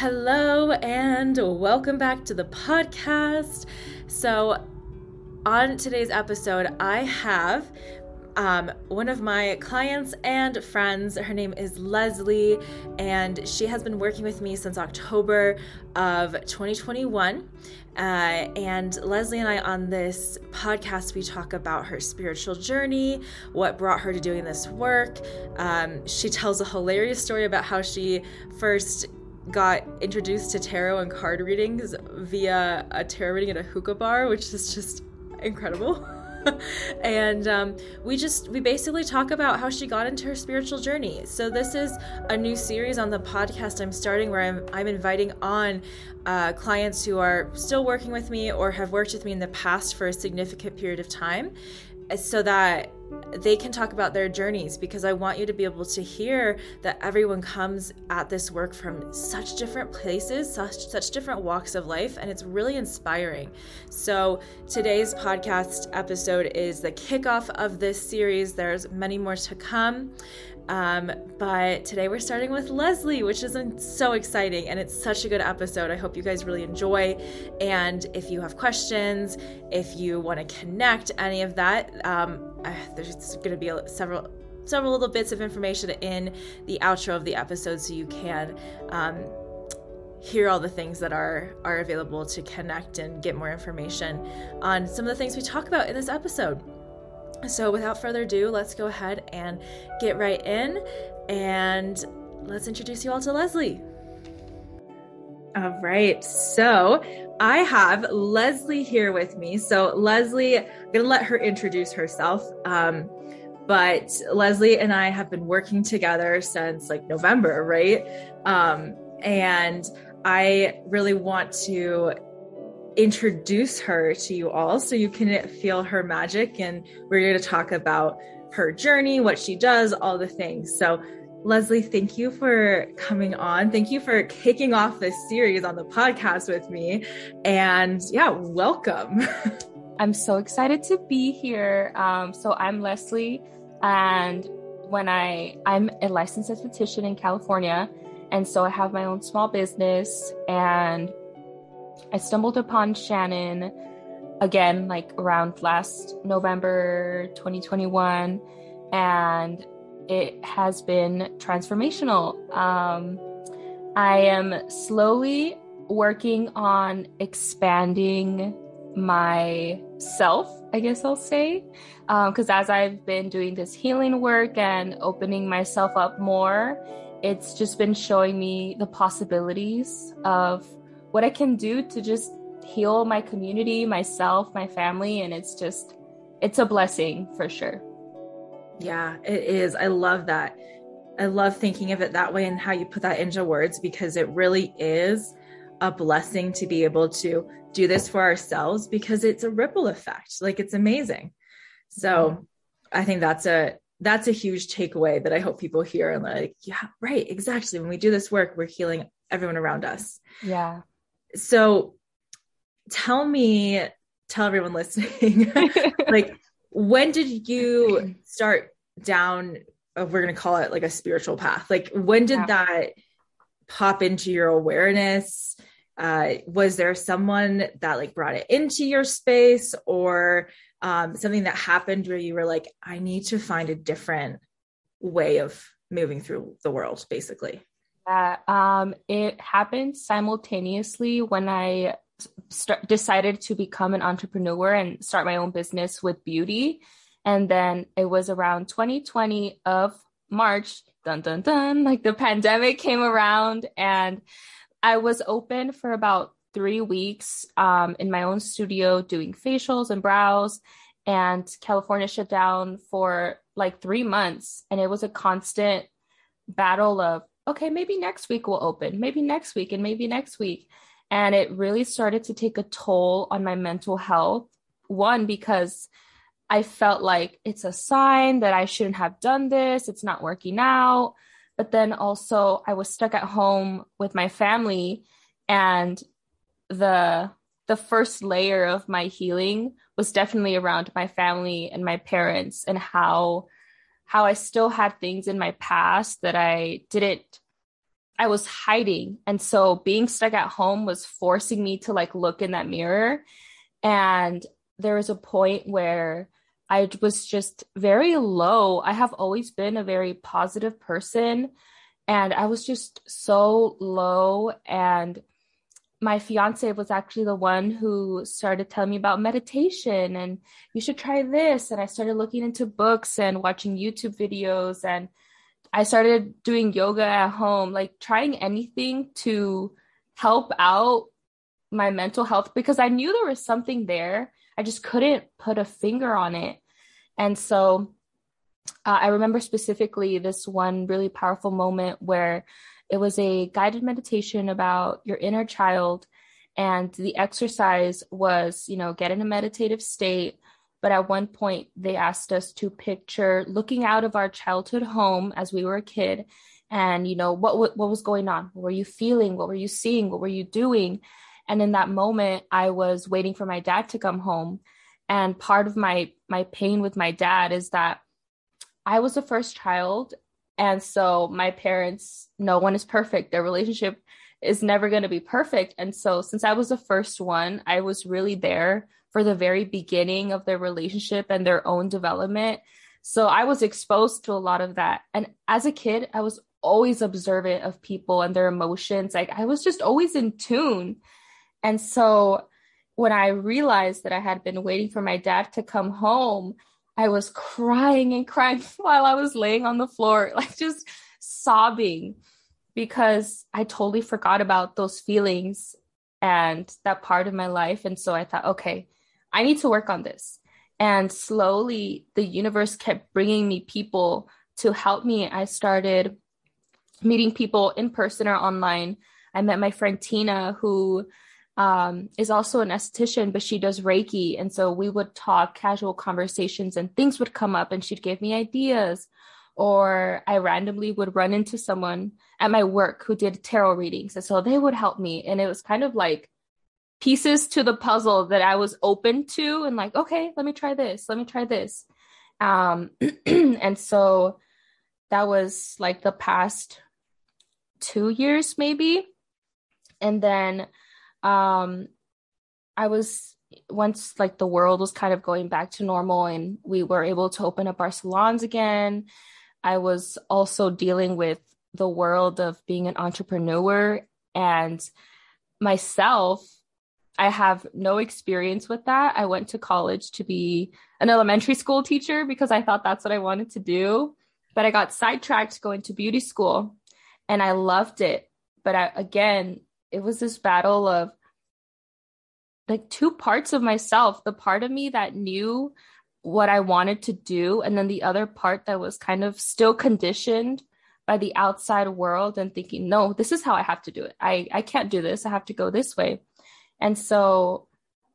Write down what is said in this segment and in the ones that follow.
Hello, and welcome back to the podcast. So, on today's episode, I have um, one of my clients and friends. Her name is Leslie, and she has been working with me since October of 2021. Uh, and Leslie and I, on this podcast, we talk about her spiritual journey, what brought her to doing this work. Um, she tells a hilarious story about how she first got introduced to tarot and card readings via a tarot reading at a hookah bar, which is just incredible. and um, we just we basically talk about how she got into her spiritual journey so this is a new series on the podcast i'm starting where i'm, I'm inviting on uh, clients who are still working with me or have worked with me in the past for a significant period of time so that they can talk about their journeys because I want you to be able to hear that everyone comes at this work from such different places, such such different walks of life and it's really inspiring. So today's podcast episode is the kickoff of this series. There's many more to come. Um, but today we're starting with Leslie, which is so exciting and it's such a good episode. I hope you guys really enjoy. And if you have questions, if you want to connect, any of that, um, uh, there's going to be several several little bits of information in the outro of the episode so you can um, hear all the things that are are available to connect and get more information on some of the things we talk about in this episode. So, without further ado, let's go ahead and get right in and let's introduce you all to Leslie. All right. So, I have Leslie here with me. So, Leslie, I'm going to let her introduce herself. Um, but Leslie and I have been working together since like November, right? Um, and I really want to introduce her to you all so you can feel her magic. And we're going to talk about her journey, what she does, all the things. So, Leslie, thank you for coming on. Thank you for kicking off this series on the podcast with me. And yeah, welcome. I'm so excited to be here. Um, so, I'm Leslie, and when I I'm a licensed esthetician in California, and so I have my own small business and I stumbled upon Shannon again, like around last November 2021, and it has been transformational. Um, I am slowly working on expanding myself, I guess I'll say, because um, as I've been doing this healing work and opening myself up more, it's just been showing me the possibilities of what I can do to just heal my community, myself, my family. And it's just, it's a blessing for sure. Yeah, it is. I love that. I love thinking of it that way and how you put that into words because it really is a blessing to be able to do this for ourselves because it's a ripple effect. Like it's amazing. So mm-hmm. I think that's a that's a huge takeaway that I hope people hear and like, yeah, right, exactly. When we do this work, we're healing everyone around us. Yeah. So tell me, tell everyone listening, like, when did you start down? Uh, we're going to call it like a spiritual path. Like, when did yeah. that pop into your awareness? Uh, was there someone that like brought it into your space or um, something that happened where you were like, I need to find a different way of moving through the world, basically? That um, it happened simultaneously when I st- decided to become an entrepreneur and start my own business with beauty. And then it was around 2020 of March, dun dun dun, like the pandemic came around and I was open for about three weeks um, in my own studio doing facials and brows. And California shut down for like three months. And it was a constant battle of okay, maybe next week we'll open, maybe next week, and maybe next week. And it really started to take a toll on my mental health. One, because I felt like it's a sign that I shouldn't have done this, it's not working out. But then also, I was stuck at home with my family, and the the first layer of my healing was definitely around my family and my parents and how how I still had things in my past that I didn't I was hiding. And so being stuck at home was forcing me to like look in that mirror. And there was a point where I was just very low. I have always been a very positive person. And I was just so low. And my fiance was actually the one who started telling me about meditation and you should try this. And I started looking into books and watching YouTube videos. And I started doing yoga at home, like trying anything to help out my mental health because I knew there was something there. I just couldn't put a finger on it. And so uh, I remember specifically this one really powerful moment where it was a guided meditation about your inner child. And the exercise was, you know, get in a meditative state. But at one point, they asked us to picture looking out of our childhood home as we were a kid and you know what what was going on what were you feeling what were you seeing what were you doing and in that moment i was waiting for my dad to come home and part of my my pain with my dad is that i was the first child and so my parents no one is perfect. Their relationship is never going to be perfect. And so since i was the first one i was really there for the very beginning of their relationship and their own development. So i was exposed to a lot of that. And as a kid i was always observant of people and their emotions. Like i was just always in tune. And so when I realized that I had been waiting for my dad to come home, I was crying and crying while I was laying on the floor, like just sobbing because I totally forgot about those feelings and that part of my life. And so I thought, okay, I need to work on this. And slowly the universe kept bringing me people to help me. I started meeting people in person or online. I met my friend Tina, who um, is also an esthetician, but she does Reiki. And so we would talk casual conversations and things would come up and she'd give me ideas. Or I randomly would run into someone at my work who did tarot readings. And so they would help me. And it was kind of like pieces to the puzzle that I was open to and like, okay, let me try this. Let me try this. Um, and so that was like the past two years, maybe. And then um i was once like the world was kind of going back to normal and we were able to open up our salons again i was also dealing with the world of being an entrepreneur and myself i have no experience with that. I went to college to be an elementary school teacher because i thought that's what i wanted to do but i got sidetracked going to beauty school and i loved it. But I, again it was this battle of like two parts of myself the part of me that knew what I wanted to do, and then the other part that was kind of still conditioned by the outside world and thinking, no, this is how I have to do it. I, I can't do this. I have to go this way. And so,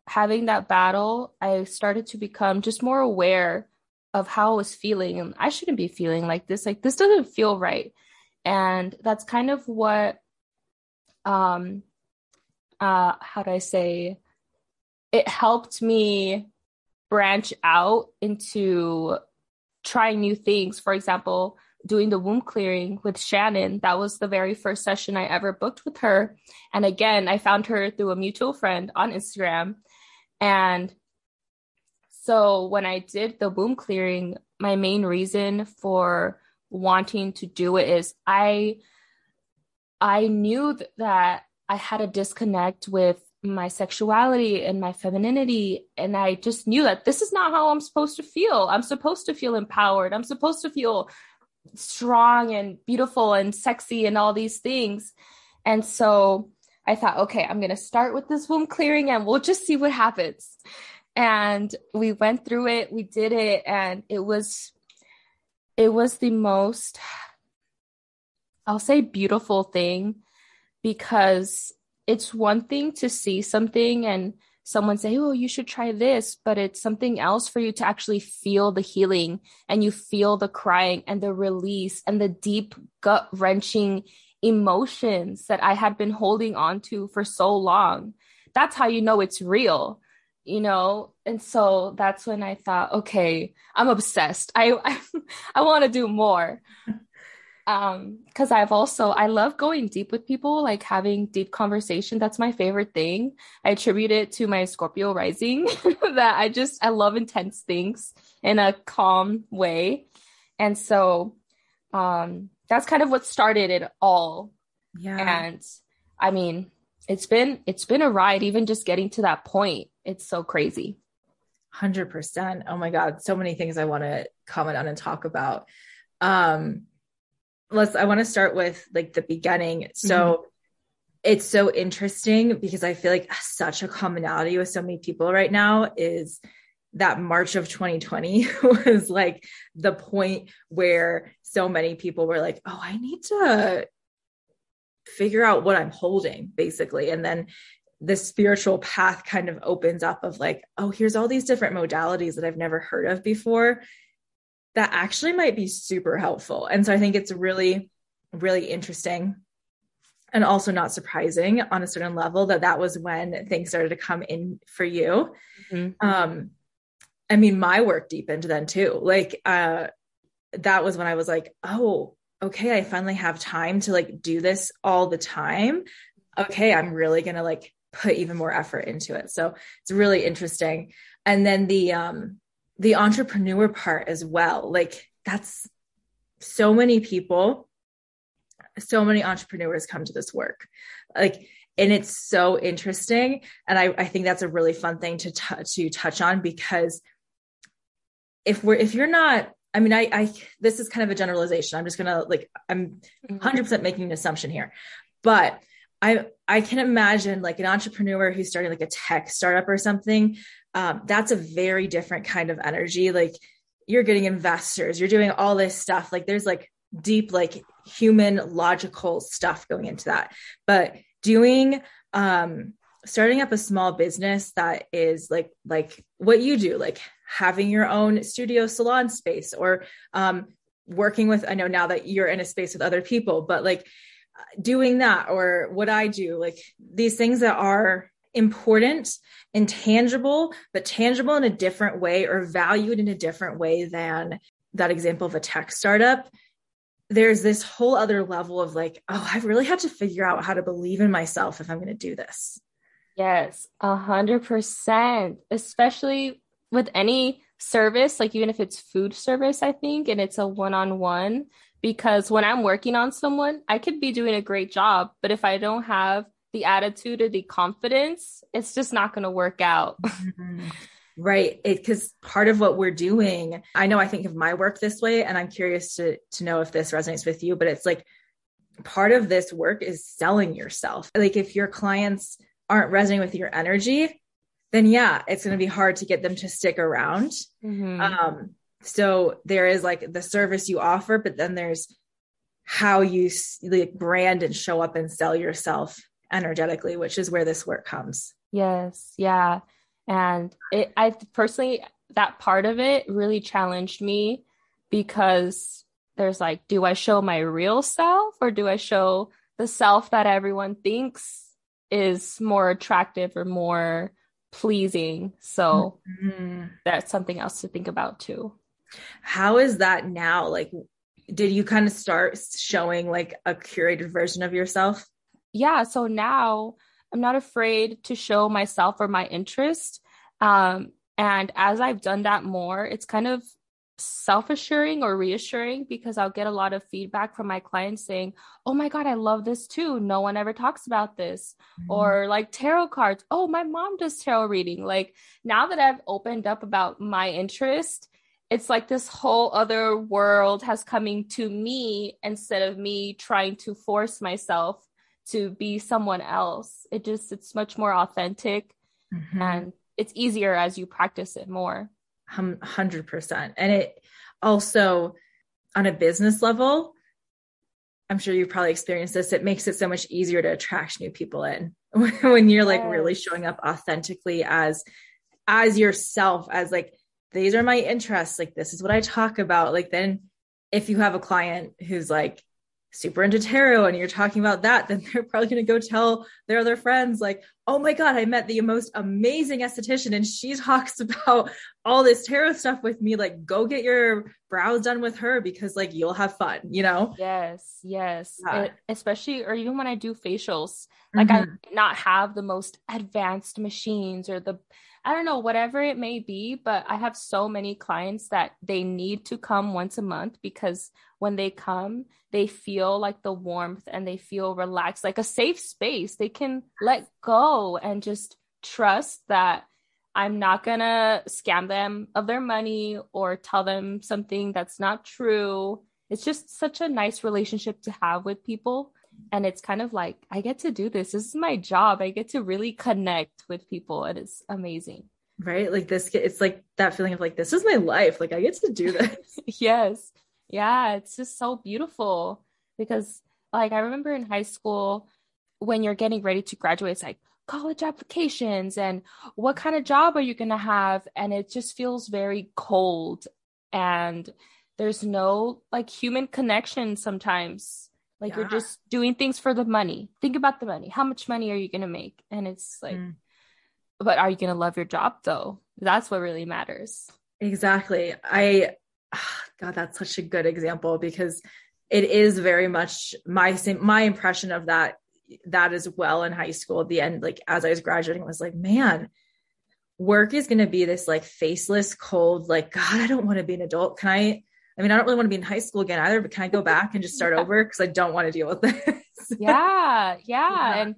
having that battle, I started to become just more aware of how I was feeling. And I shouldn't be feeling like this. Like, this doesn't feel right. And that's kind of what um uh how do i say it helped me branch out into trying new things. For example doing the womb clearing with shannon that was the very first session i ever booked with her. And again i found her through a mutual friend on instagram. And so when i did the womb clearing my main reason for wanting to do it is i I knew that I had a disconnect with my sexuality and my femininity. And I just knew that this is not how I'm supposed to feel. I'm supposed to feel empowered. I'm supposed to feel strong and beautiful and sexy and all these things. And so I thought, okay, I'm going to start with this womb clearing and we'll just see what happens. And we went through it, we did it, and it was, it was the most I'll say beautiful thing because it's one thing to see something and someone say, Oh, you should try this, but it's something else for you to actually feel the healing and you feel the crying and the release and the deep gut wrenching emotions that I had been holding on to for so long. That's how you know it's real, you know? And so that's when I thought, okay, I'm obsessed. I, I, I want to do more. Um because i've also i love going deep with people like having deep conversation that's my favorite thing i attribute it to my scorpio rising that i just i love intense things in a calm way and so um that's kind of what started it all Yeah. and i mean it's been it's been a ride even just getting to that point it's so crazy 100%. Oh my God. So many things I want to comment on and talk about. Um, let's, I want to start with like the beginning. So mm-hmm. it's so interesting because I feel like such a commonality with so many people right now is that March of 2020 was like the point where so many people were like, oh, I need to figure out what I'm holding, basically. And then the spiritual path kind of opens up of like, oh, here's all these different modalities that I've never heard of before that actually might be super helpful. And so I think it's really, really interesting and also not surprising on a certain level that that was when things started to come in for you. Mhm. Um, I mean, my work deepened then too. Like, uh, that was when I was like, oh, okay, I finally have time to like do this all the time. Okay, I'm really gonna like put even more effort into it. So it's really interesting. And then the um the entrepreneur part as well. Like that's so many people, so many entrepreneurs come to this work. Like and it's so interesting and I, I think that's a really fun thing to t- to touch on because if we're if you're not i mean I, I this is kind of a generalization i'm just gonna like i'm mm-hmm. 100% making an assumption here but i i can imagine like an entrepreneur who's starting like a tech startup or something um, that's a very different kind of energy. Like you're getting investors you're doing all this stuff. Like there's like deep like human logical stuff going into that. But doing um starting up a small business that is like like what you do like having your own studio salon space or um working with i know now that you're in a space with other people but like doing that or what i do like these things that are important and tangible but tangible in a different way or valued in a different way than that example of a tech startup there's this whole other level of like oh i really have to figure out how to believe in myself if i'm going to do this Yes, a hundred percent. Especially with any service, like even if it's food service, I think, and it's a one-on-one. Because when I'm working on someone, I could be doing a great job, but if I don't have the attitude or the confidence, it's just not going to work out. Right. Because part of what we're doing, I know I think of my work this way, and I'm curious to to know if this resonates with you, but it's like part of this work is selling yourself. Like if your clients aren't resonating with your energy, then yeah, it's going to be hard to get them to stick around. Mhm. Um, so there is like the service you offer, but then there's how you like brand and show up and sell yourself energetically, which is where this work comes. Yes, yeah. And it I personally that part of it really challenged me because there's like, do I show my real self or do I show the self that everyone thinks is more attractive or more pleasing? So Mhm. that's something else to think about too. How is that now? Like, did you kind of start showing like a curated version of yourself? Yeah, so now I'm not afraid to show myself or my interest. Um, and as I've done that more, it's kind of self assuring or reassuring because I'll get a lot of feedback from my clients saying, Oh my God, I love this too. No one ever talks about this. Or like tarot cards. Oh, my mom does tarot reading. Like now that I've opened up about my interest, it's like this whole other world has coming to me instead of me trying to force myself to be someone else. It just it's much more authentic Mhm. and it's easier as you practice it more. 100%. And it also, on a business level, I'm sure you've probably experienced this. It makes it so much easier to attract new people in when you're like really showing up authentically as as yourself as like these are my interests like this is what I talk about like then if you have a client who's like super into tarot and you're talking about that then they're probably going to go tell their other friends like oh my god I met the most amazing esthetician and she talks about all this tarot stuff with me. Like, go get your brows done with her because like you'll have fun, you know? Yes, yes. Yeah. It, especially, or even when I do facials, like mm-hmm. I not have the most advanced machines or the, I don't know, whatever it may be, but I have so many clients that they need to come once a month because when they come, they feel like the warmth and they feel relaxed, like a safe space. They can let go and just trust that I'm not gonna scam them of their money or tell them something that's not true. It's just such a nice relationship to have with people. And it's kind of like, I get to do this. This is my job. I get to really connect with people. And it's amazing. Right. Like this, it's like that feeling of like, this is my life. Like I get to do this. yes. Yeah. It's just so beautiful because, like, I remember in high school when you're getting ready to graduate, it's like, college applications and what kind of job are you going to have? And it just feels very cold and there's no like human connection sometimes. Like yeah. you're just doing things for the money. Think about the money. How much money are you going to make? And it's like mm. but are you going to love your job though? That's what really matters. Exactly. I god that's such a good example because it is very much my same my impression of that that as well in high school at the end like as i was graduating was like man work is going to be this like faceless cold like god i don't want to be an adult. Can i i mean i don't really want to be in high school again either but can i go back and just start yeah. over? Because i don't want to deal with this. Yeah, yeah yeah. and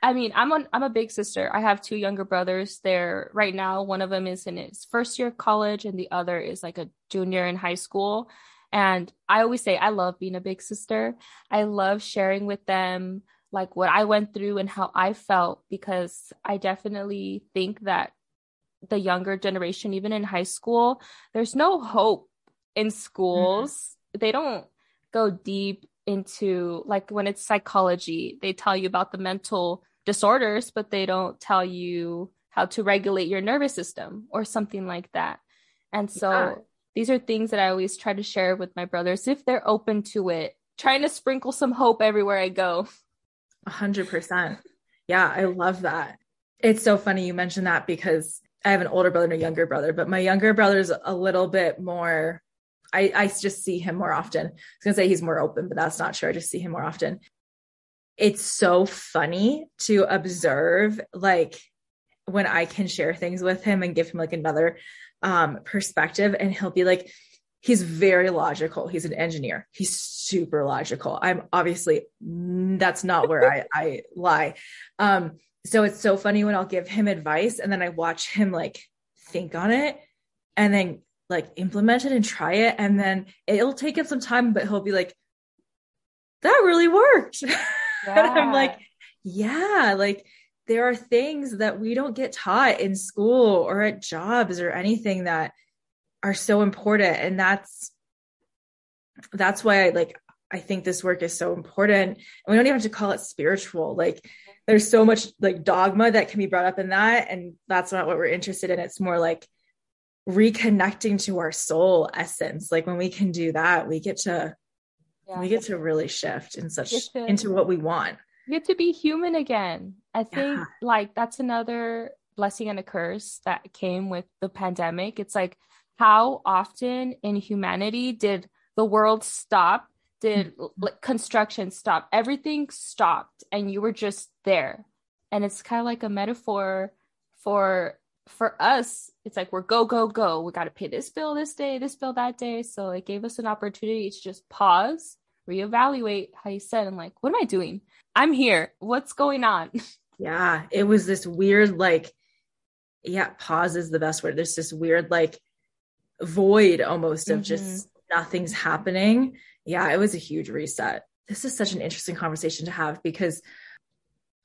i mean i'm on i'm a big sister. I have two younger brothers. They're right now one of them is in his first year of college and the other is like a junior in high school. And i always say i love being a big sister. I love sharing with them like what I went through and how I felt because I definitely think that the younger generation, even in high school, there's no hope in schools. Mm-hmm. They don't go deep into like when it's psychology, they tell you about the mental disorders, but they don't tell you how to regulate your nervous system or something like that. And so yeah. these are things that I always try to share with my brothers if they're open to it, trying to sprinkle some hope everywhere I go. A hundred percent. Yeah, I love that. It's so funny you mentioned that because I have an older brother and a younger brother, but my younger brother's a little bit more. I, I just see him more often. I was gonna say he's more open, but that's not true. I just see him more often. It's so funny to observe, like when I can share things with him and give him like another um, perspective, and he'll be like, he's very logical. He's an engineer. He's super logical. I'm obviously that's not where I, I lie. Um, so it's so funny when I'll give him advice and then I watch him like think on it and then like implement it and try it. And then it'll take him some time, but he'll be like, that really worked. Yeah. and I'm like, yeah, like there are things that we don't get taught in school or at jobs or anything that are so important and that's that's why I like I think this work is so important. And we don't even have to call it spiritual. Like there's so much like dogma that can be brought up in that. And that's not what we're interested in. It's more like reconnecting to our soul essence. Like when we can do that, we get to yeah. we get to really shift in such to, into what we want. We get to be human again. I think yeah. like that's another blessing and a curse that came with the pandemic. It's like how often in humanity did the world stop? Did mm-hmm. construction stop? Everything stopped and you were just there. And it's kind of like a metaphor for for us. It's like we're go go go. We got to pay this bill this day this bill that day. So it gave us an opportunity to just pause reevaluate how you said and like what am i doing? I'm here. What's going on? Yeah it was this weird like yeah pause is the best word. There's this weird like void almost of mm-hmm. just nothing's happening. Yeah, it was a huge reset. This is such an interesting conversation to have because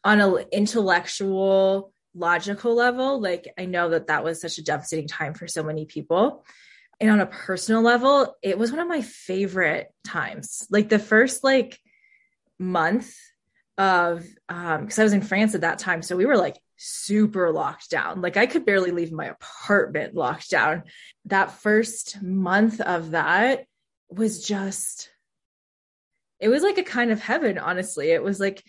on an intellectual, logical level, like I know that that was such a devastating time for so many people. And on a personal level, it was one of my favorite times. Like the first like month of um because I was in France at that time. So we were like super locked down. Like I could barely leave my apartment locked down. That first month of that was just, it was like a kind of heaven, honestly. It was like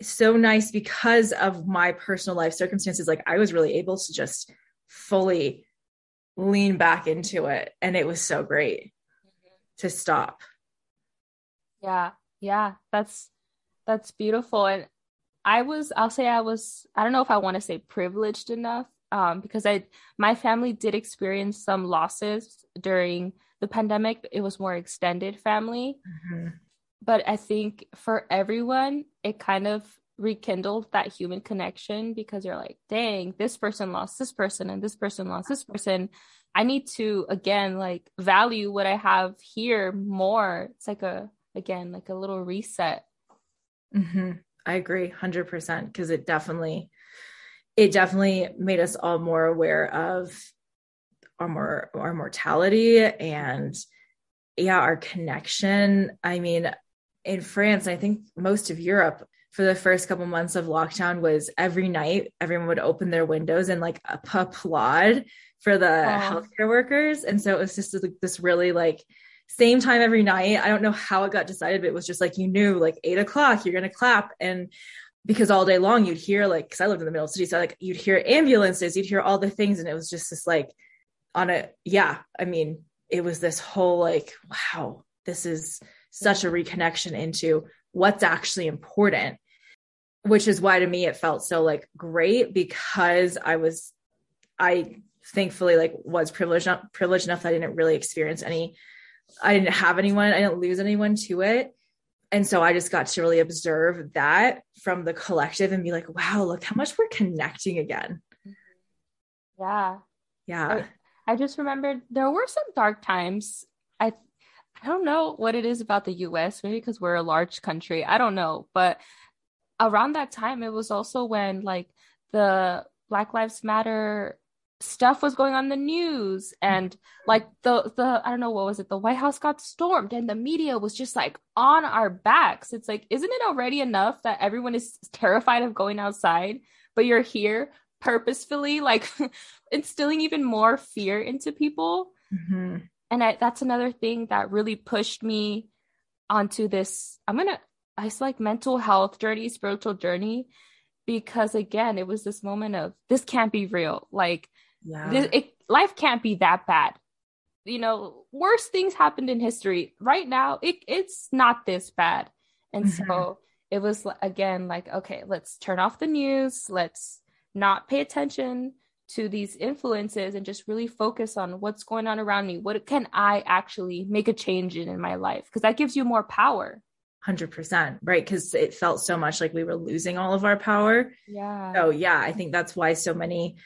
so nice because of my personal life circumstances. Like I was really able to just fully lean back into it and it was so great to stop yeah yeah that's that's beautiful and i was i'll say i was i don't know if i want to say privileged enough um, because i my family did experience some losses during the pandemic it was more extended family mm-hmm. but i think for everyone it kind of rekindled that human connection because you're like, dang, this person lost this person and this person lost this person. I need to again like value what I have here more. It's like a again like a little reset. Mm-hmm. I agree, hundred percent, because it definitely, it definitely made us all more aware of our more our mortality and yeah, our connection. I mean, in France, I think most of Europe, for the first couple months of lockdown was every night everyone would open their windows and like applaud for the healthcare workers and so it was just like this really like same time every night. I don't know how it got decided but it was just like you knew like eight o'clock you're gonna clap. And because all day long you'd hear like because i lived in the middle of the city so like you'd hear ambulances you'd hear all the things and it was just this like on a yeah i mean it was this whole like wow this is such a reconnection into what's actually important which is why to me it felt so like great because i was i thankfully like was privileged privileged enough that i didn't really experience any i didn't have anyone i didn't lose anyone to it and so i just got to really observe that from the collective and be like wow look how much we're connecting again mm-hmm. yeah yeah I, I just remembered there were some dark times i I don't know what it is about the US, maybe because we're a large country. I don't know. But around that time, it was also when like the Black Lives Matter stuff was going on the news and like the the I don't know what was it? The White House got stormed and the media was just like on our backs. It's like isn't it already enough that everyone is terrified of going outside but you're here purposefully like instilling even more fear into people? Mm-hmm. And I, that's another thing that really pushed me onto this. I'm gonna i like mental health journey spiritual journey because again it was this moment of this can't be real. Like yeah. this, it, life can't be that bad you know worse things happened in history right now it, it's not this bad and mm-hmm. so it was again like okay let's turn off the news let's not pay attention to these influences and just really focus on what's going on around me. What can I actually make a change in in my life? Because that gives you more power. 100%, right? Because it felt so much like we were losing all of our power. Yeah. So, yeah, I think that's why so many,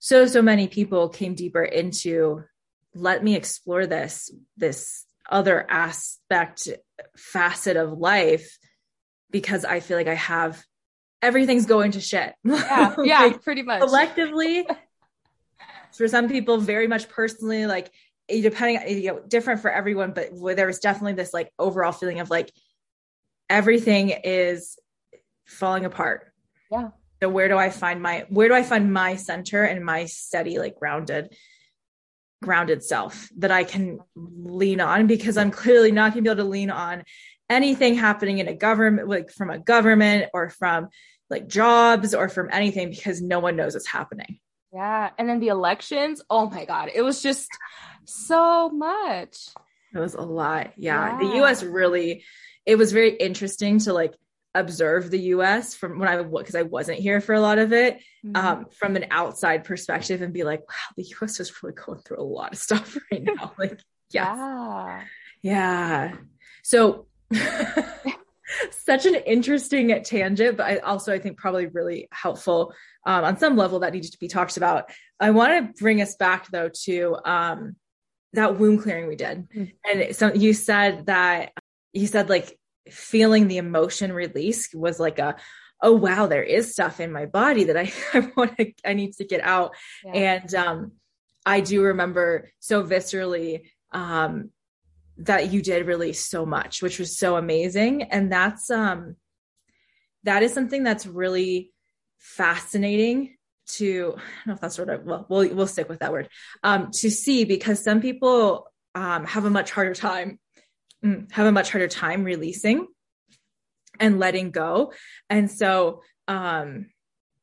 so, so many people came deeper into let me explore this, this other aspect, facet of life, because I feel like I have everything's going to shit. Yeah, yeah, like, pretty much. Collectively, for some people, very much personally, like eh, depending, eh, you know, different for everyone, but there was definitely this like overall feeling of like everything is falling apart. Yeah. So where do I find my where do I find my center and my steady, like grounded, grounded self that I can lean on because I'm clearly not gonna be able to lean on anything happening in a government, like from a government or from like jobs or from anything because no one knows what's happening. Yeah. And then the elections, oh my God, it was just so much. It was a lot. Yeah. yeah. The US really, it was very interesting to like observe the US from when I because I wasn't here for a lot of it mm-hmm. um, from an outside perspective and be like, wow, the US is really going through a lot of stuff right now. Like, yes. yeah. Yeah. So such an interesting tangent, but I also I think probably really helpful um, on some level that needs to be talked about. I want to bring us back though to um, that womb clearing we did, mm-hmm. and so you said that you said like feeling the emotion release was like a oh wow there is stuff in my body that I, I want to I need to get out, yeah. and um, I do remember so viscerally um, that you did release so much, which was so amazing. And that's um that is something that's really fascinating to I don't know if that's sort of well we'll we'll stick with that word um to see because some people um have a much harder time have a much harder time releasing and letting go. And so um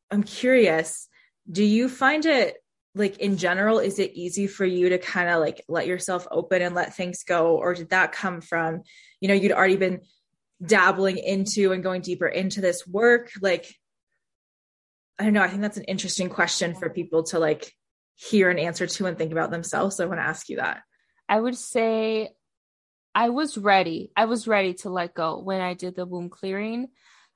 I'm curious, do you find it like in general is it easy for you to kind of like let yourself open and let things go? Or did that come from you know you'd already been dabbling into and going deeper into this work? Like i don't know i think that's an interesting question for people to like hear an answer to and think about themselves. So i want to ask you that. I would say i was ready. I was ready to let go when i did the womb clearing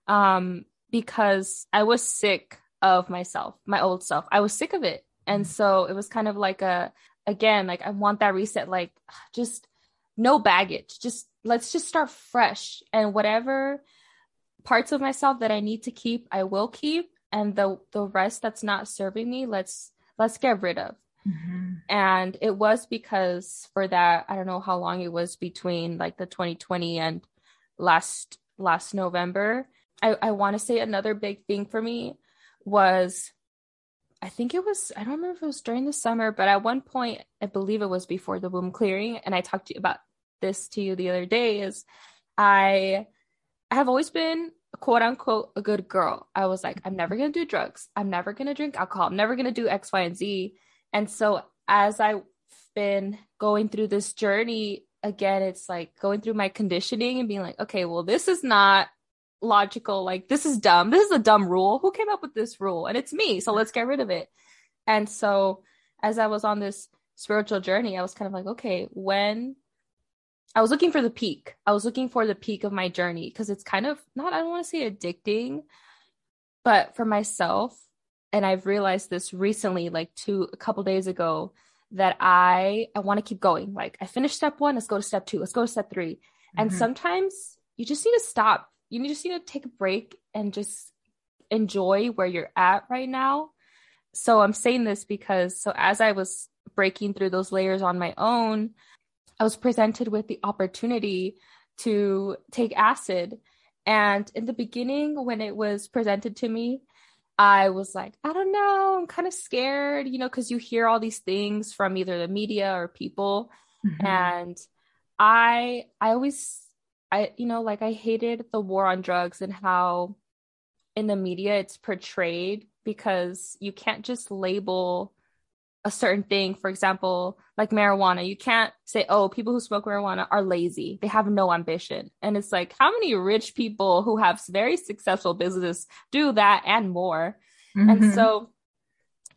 um because i was sick of myself my old self. I was sick of it. And mm-hmm. so it was kind of like a again like i want that reset like just no baggage. Just let's just start fresh. And whatever parts of myself that i need to keep i will keep. And the the rest that's not serving me let's let's get rid of mm-hmm. and it was because for that i don't know how long it was between like the 2020 and last last november i i want to say another big thing for me was I think it was, I don't remember if it was during the summer, but at one point, I believe it was before the womb clearing. And I talked to you about this to you the other day is I have always been quote unquote a good girl. I was like, I'm never to do drugs. I'm never to drink alcohol. I'm never to do X, Y, and Z. And so as I've been going through this journey, again, it's like going through my conditioning and being like, okay, well, this is not logical. Like, this is dumb. This is a dumb rule. Who came up with this rule? And it's me. So let's get rid of it. And so as I was on this spiritual journey, I was kind of like, okay, when I was looking for the peak. I was looking for the peak of my journey because it's kind of not, I don't want to say addicting, but for myself, and I've realized this recently, like two, a couple days ago, that I, I want to keep going. Like I finished step one, let's go to step two, let's go to step 3 mm-hmm. And sometimes you just need to stop. You just need to take a break and just enjoy where you're at right now. So I'm saying this because, so as I was breaking through those layers on my own, I was presented with the opportunity to take acid. And in the beginning, when it was presented to me, I was like, I don't know, I'm kind of scared, you know, because you hear all these things from either the media or people. Mm-hmm. And I, I always, I, you know, like I hated the war on drugs and how in the media it's portrayed because you can't just label a certain thing, for example, like marijuana, you can't say, oh, people who smoke marijuana are lazy. They have no ambition. And it's like, how many rich people who have very successful business do that and more? Mm-hmm. And so,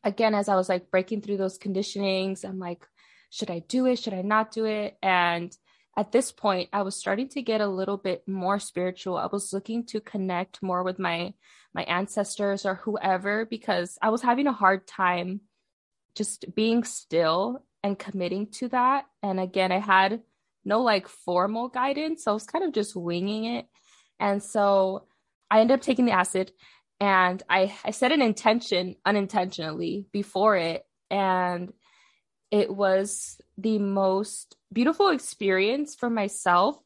again, as I was like breaking through those conditionings, I'm like, should I do it? Should I not do it? And at this point, I was starting to get a little bit more spiritual. I was looking to connect more with my my ancestors or whoever because I was having a hard time just being still and committing to that. And again, I had no like formal guidance. So I was kind of just winging it. And so I ended up taking the acid and I, I set an intention unintentionally before it. And it was the most beautiful experience for myself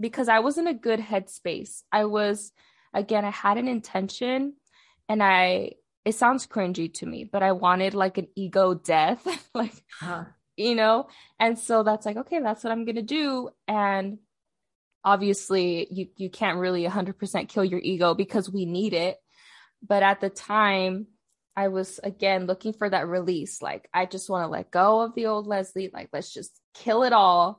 because I was in a good headspace. I was, again, I had an intention and I it sounds cringy to me, but I wanted like an ego death, like, huh. you know? And so that's like, okay, that's what I'm going to do. And obviously, you, you can't really 100% kill your ego because we need it. But at the time, I was again looking for that release. Like, I just want to let go of the old Leslie. Like, let's just kill it all.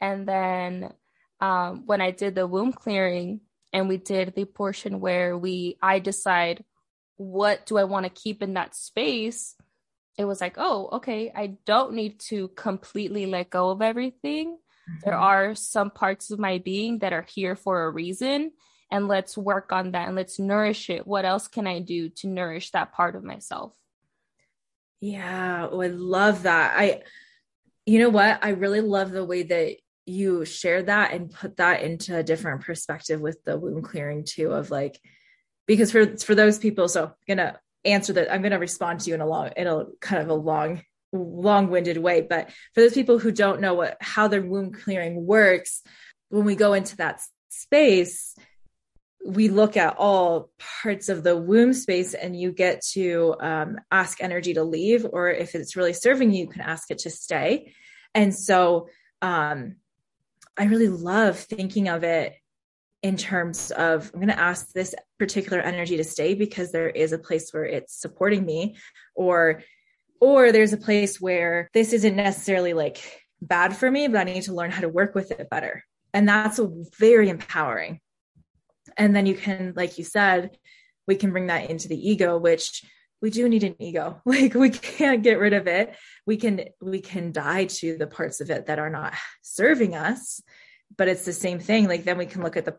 And then um, when I did the womb clearing and we did the portion where we, I decide what do I want to keep in that space? It was like, oh, okay, I don't need to completely let go of everything. Mm-hmm. There are some parts of my being that are here for a reason. And let's work on that and let's nourish it. What else can I do to nourish that part of myself? Yeah, oh, I love that. I, you know what? I really love the way that you shared that and put that into a different perspective with the womb clearing too, of like, because for for those people so i'm gonna answer that i'm gonna respond to you in a long in a kind of a long long-winded way but for those people who don't know what how their womb clearing works when we go into that space we look at all parts of the womb space and you get to um, ask energy to leave or if it's really serving you you can ask it to stay. And so um, i really love thinking of it in terms of I'm going to ask this particular energy to stay because there is a place where it's supporting me or or there's a place where this isn't necessarily like bad for me, but I need to learn how to work with it better. And that's very empowering. And then you can, like you said, we can bring that into the ego, which we do need an ego. Like we can't get rid of it. We can we can die to the parts of it that are not serving us, but it's the same thing. Like then we can look at the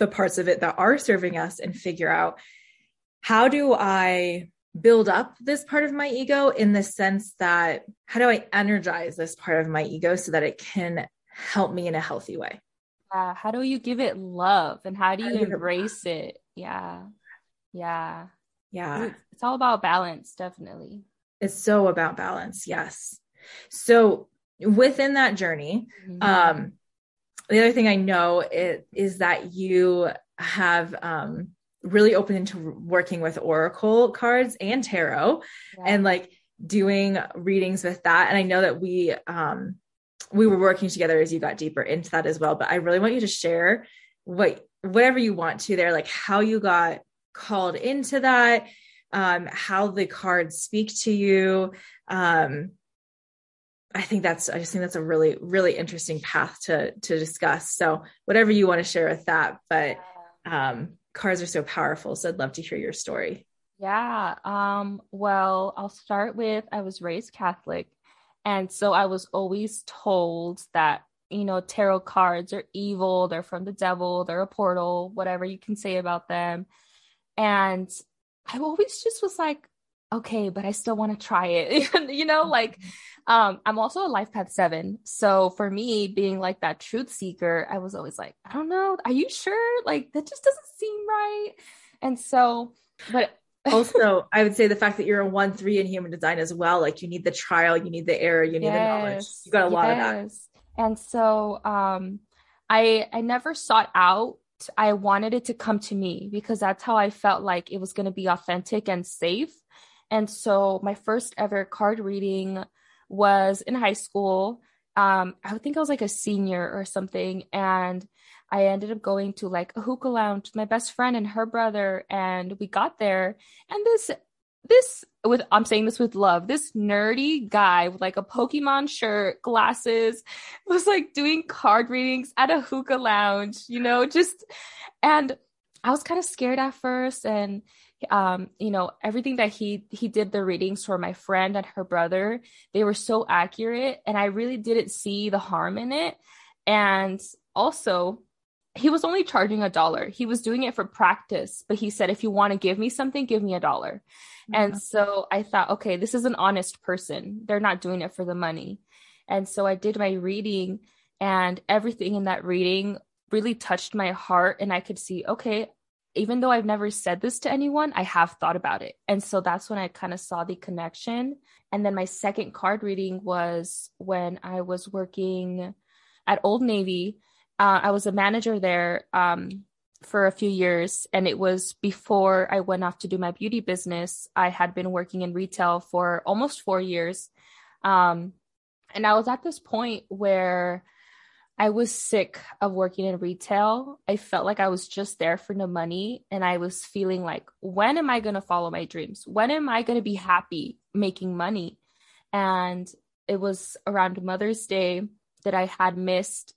the parts of it that are serving us and figure out how do I build up this part of my ego in the sense that how do I energize this part of my ego so that it can help me in a healthy way? Yeah. How do you give it love and how do you embrace it, it? Yeah. Yeah. Yeah. It's all about balance, definitely. It's so about balance. Yes. So within that journey, mm-hmm. um, the other thing I know is, is that you have um, really open into working with oracle cards and tarot yeah. and like doing readings with that and i know that we um we were working together as you got deeper into that as well but i really want you to share what whatever you want to there like how you got called into that um how the cards speak to you um I think that's I just think that's a really really interesting path to to discuss. So whatever you want to share with that, but um cars are so powerful. So I'd love to hear your story. Yeah. Um, well, I'll start with I was raised Catholic. And so I was always told that, you know, tarot cards are evil, they're from the devil, they're a portal, whatever you can say about them. And I always just was like, okay, but I still want to try it. you know, like um, I'm also a life path seven. So for me, being like that truth seeker, I was always like, I don't know, are you sure? Like that just doesn't seem right. And so, but also, I would say the fact that you're a one three in human design as well, like you need the trial, you need the error, you need yes, the knowledge. You got a lot yes. of that. And so um I I never sought out I wanted it to come to me because that's how I felt like it was going to be authentic and safe. And so my first ever card reading was in high school. Um, I think I was like a senior or something. And I ended up going to like a hookah lounge with my best friend and her brother. And we got there and this, this with, I'm saying this with love, this nerdy guy with like a Pokemon shirt, glasses was like doing card readings at a hookah lounge, you know, just, and I was kind of scared at first. And um you know everything that he he did the readings for my friend and her brother they were so accurate and i really didn't see the harm in it. And also he was only charging a dollar. He was doing it for practice but he said if you want to give me something give me a dollar. And so i thought okay this is an honest person. They're not doing it for the money. And so i did my reading and everything in that reading really touched my heart and i could see okay even though I've never said this to anyone, I have thought about it. And so that's when I kind of saw the connection. And then my second card reading was when I was working at Old Navy. Uh, I was a manager there um, for a few years, and it was before I went off to do my beauty business. I had been working in retail for almost four years. Um, and I was at this point where I was sick of working in retail. I felt like I was just there for the money. And I was feeling like, when am I going to follow my dreams? When am I going to be happy making money? And it was around Mother's Day that I had missed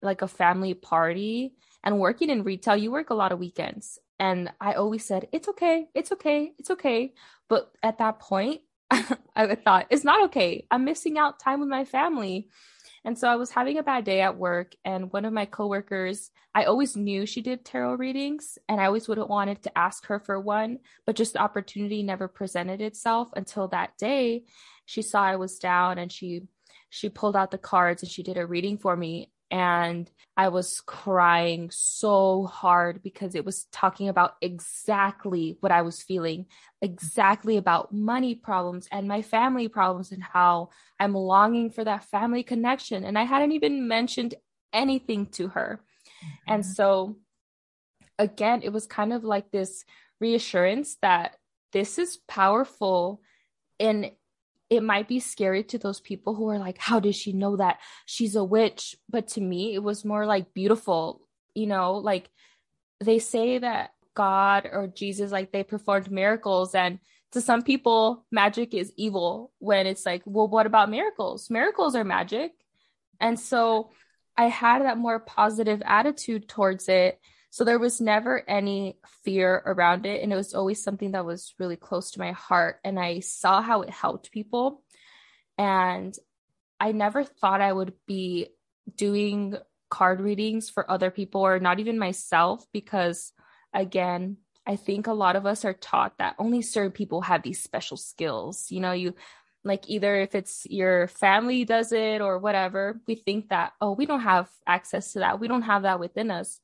like a family party. And working in retail, you work a lot of weekends. And I always said, it's okay, it's okay, it's okay. But at that point, I thought, it's not okay. I'm missing out time with my family. And so I was having a bad day at work, and one of my coworkers, I always knew she did tarot readings, and I always would have wanted to ask her for one, but just the opportunity never presented itself until that day. She saw I was down, and she she pulled out the cards and she did a reading for me and I was crying so hard because it was talking about exactly what I was feeling, exactly about money problems and my family problems and how I'm longing for that family connection. And I hadn't even mentioned anything to her. Mm-hmm. And so, again, it was kind of like this reassurance that this is powerful in it might be scary to those people who are like, how does she know that she's a witch? But to me, it was more like beautiful, you know, like they say that God or Jesus, like they performed miracles. And to some people, magic is evil when it's like, well, what about miracles? Miracles are magic. And so I had that more positive attitude towards it. So there was never any fear around it. And it was always something that was really close to my heart. And I saw how it helped people. And I never thought I would be doing card readings for other people or not even myself because, again, I think a lot of us are taught that only certain people have these special skills. You know, you like either if it's your family does it or whatever, we think that, oh, we don't have access to that. We don't have that within us.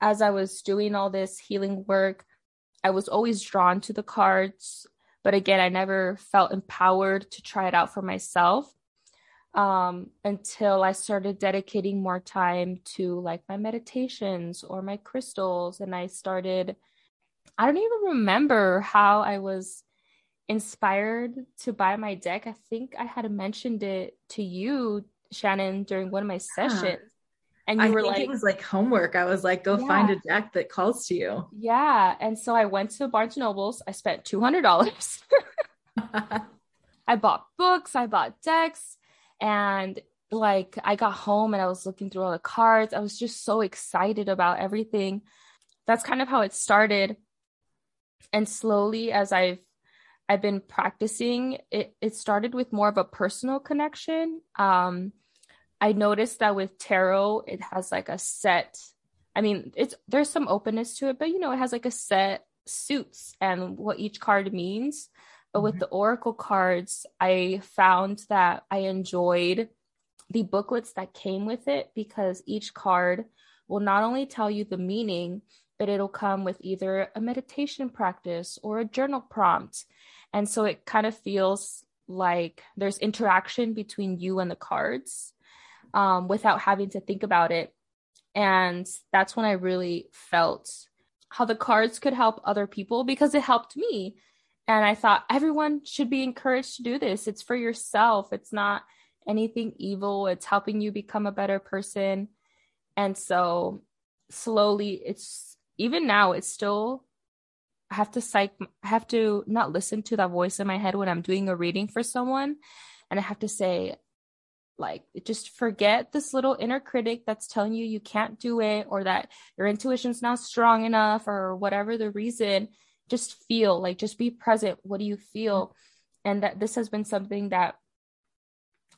As I was doing all this healing work, I was always drawn to the cards. But again, I never felt empowered to try it out for myself um, until I started dedicating more time to like my meditations or my crystals. And I started I don't even remember how I was inspired to buy my deck. I think I had mentioned it to you, Shannon, during one of my sessions. And you I were like, it was like homework. I was like, go yeah. find a deck that calls to you. Yeah. And so I went to Barnes and Nobles. I spent $200. I bought books, I bought decks, and like I got home and I was looking through all the cards. I was just so excited about everything. That's kind of how it started and slowly as i've i've been practicing it it started with more of a personal connection um i noticed that with tarot it has like a set i mean it's there's some openness to it but you know it has like a set suits and what each card means but with mm-hmm. the oracle cards i found that i enjoyed the booklets that came with it because each card will not only tell you the meaning but it'll come with either a meditation practice or a journal prompt. And so it kind of feels like there's interaction between you and the cards um, without having to think about it. And that's when I really felt how the cards could help other people because it helped me. And I thought everyone should be encouraged to do this. It's for yourself, it's not anything evil, it's helping you become a better person. And so slowly it's even now it's still I have to psych I have to not listen to that voice in my head when I'm doing a reading for someone and I have to say like just forget this little inner critic that's telling you you can't do it or that your intuition's not strong enough or whatever the reason just feel like just be present what do you feel and that this has been something that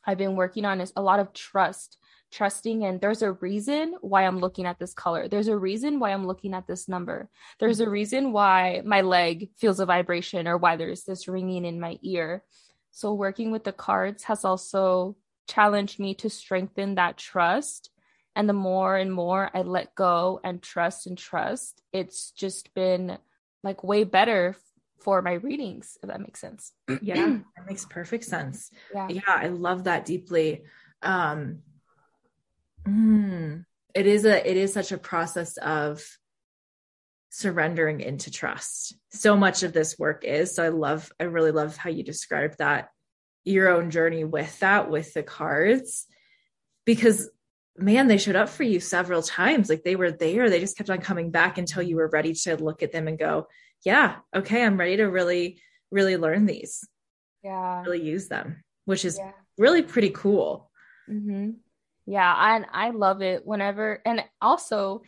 I've been working on is a lot of trust trusting and there's a reason why I'm looking at this color. There's a reason why I'm looking at this number. There's a reason why my leg feels a vibration or why there's this ringing in my ear. So working with the cards has also challenged me to strengthen that trust. And the more and more I let go and trust and trust, it's just been like way better for my readings, if that makes sense. yeah, that makes perfect sense. Yeah. Yeah, I love that deeply. Um Mm, it is a it is such a process of surrendering into trust. So much of this work is. So I love I really love how you described that your own journey with that with the cards because man they showed up for you several times. Like they were there. They just kept on coming back until you were ready to look at them and go yeah okay i'm ready to really really learn these. Yeah. Really use them which is yeah. really pretty cool. Mm-hmm. Yeah, and I love it whenever and also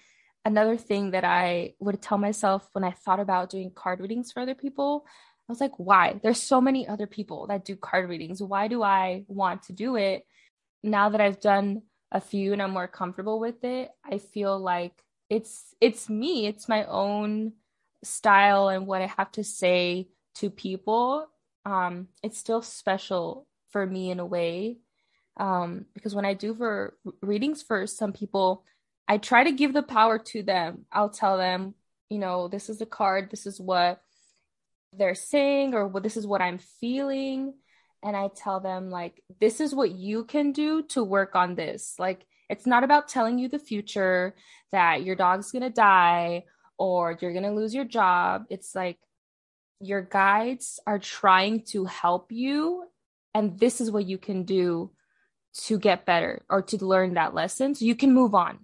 another thing that I would tell myself when I thought about doing card readings for other people, I was like, why? There's so many other people that do card readings. Why do I want to do it? Now that I've done a few and I'm more comfortable with it, I feel like it's it's me, it's my own style and what I have to say to people. Um, it's still special for me in a way um, because when I do for readings for some people, I try to give the power to them. I'll tell them, you know, this is a card, this is what they're saying, or what this is what I'm feeling. And I tell them, like, this is what you can do to work on this. Like, it's not about telling you the future that your dog's gonna die or you're gonna lose your job. It's like your guides are trying to help you, and this is what you can do to get better or to learn that lesson so you can move on.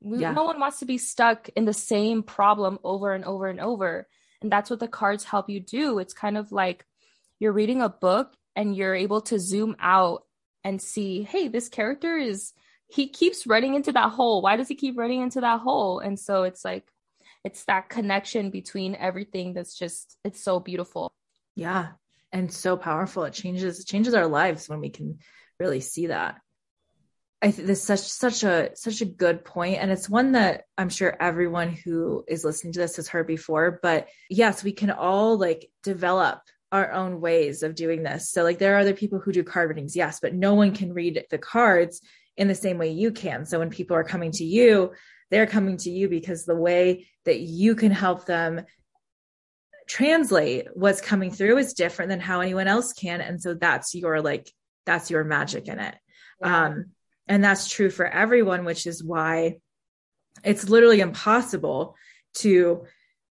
Yeah. No one wants to be stuck in the same problem over and over and over. And that's what the cards help you do. It's kind of like you're reading a book and you're able to zoom out and see, hey, this character is he keeps running into that hole. Why does he keep running into that hole? And so it's like it's that connection between everything that's just it's so beautiful. Yeah. And so powerful. It changes changes our lives when we can really see that. I think this is such such a such a good point, and it's one that I'm sure everyone who is listening to this has heard before. But yes, we can all like develop our own ways of doing this. So like there are other people who do card readings, yes, but no one can read the cards in the same way you can. So when people are coming to you, they're coming to you because the way that you can help them translate what's coming through is different than how anyone else can. And so that's your like that's your magic in it. Yeah. Um and that's true for everyone, which is why it's literally impossible to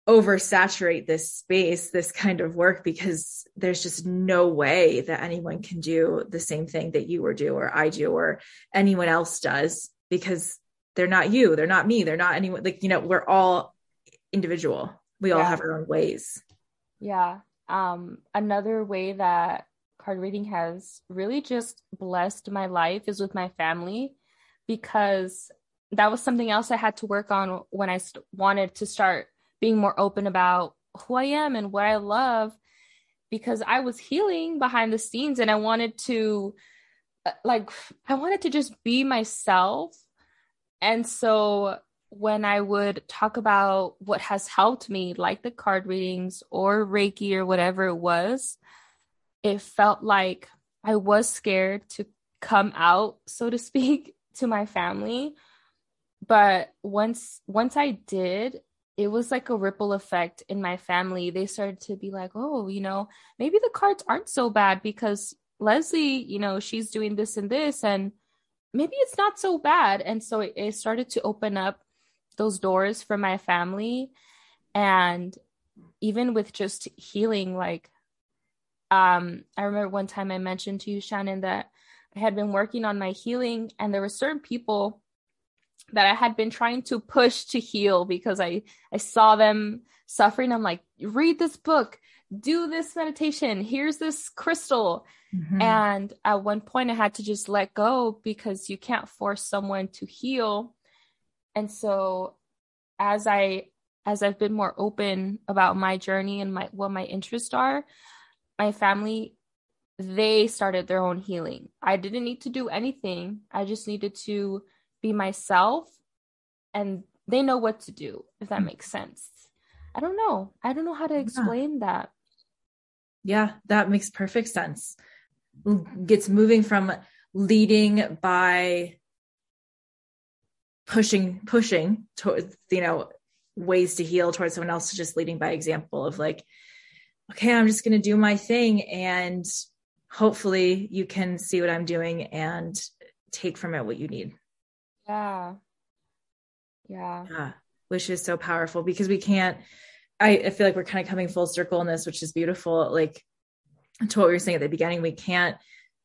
oversaturate this space, this kind of work, because there's just no way that anyone can do the same thing that you or do, or I do, or anyone else does, because they're not you, they're not me, they're not anyone. Like, you know, we're all individual. We yeah. all have our own ways. Yeah. Um, another way that card reading has really just blessed my life is with my family because that was something else I had to work on when I st- wanted to start being more open about who I am and what I love because I was healing behind the scenes and I wanted to uh, like I wanted to just be myself. And so when I would talk about what has helped me like the card readings or reiki or whatever it was, it felt like I was scared to come out so to speak to my family but once once I did it was like a ripple effect in my family. They started to be like, oh, you know, maybe the cards aren't so bad because Leslie, you know, she's doing this and this, and maybe it's not so bad. And so it, it started to open up those doors for my family. And even with just healing, like, um, I remember one time I mentioned to you, Shannon, that I had been working on my healing, and there were certain people that I had been trying to push to heal because I I saw them suffering. I'm like, read this book, do this meditation. Here's this crystal. Mm-hmm. And at one point I had to just let go because you can't force someone to heal. And so as I as I've been more open about my journey and my what my interests are, my family they started their own healing. I didn't need to do anything. I just needed to be myself and they know what to do if that hmm. makes sense i don't know i don't know how to explain yeah. that yeah that makes perfect sense gets moving from leading by pushing pushing towards you know ways to heal towards someone else to just leading by example of like okay i'm just going to do my thing and hopefully you can see what i'm doing and take from it what you need yeah. Yeah. Yeah. Which is so powerful because we can't, I, I feel like we're kind of coming full circle in this, which is beautiful. Like to what we were saying at the beginning, we can't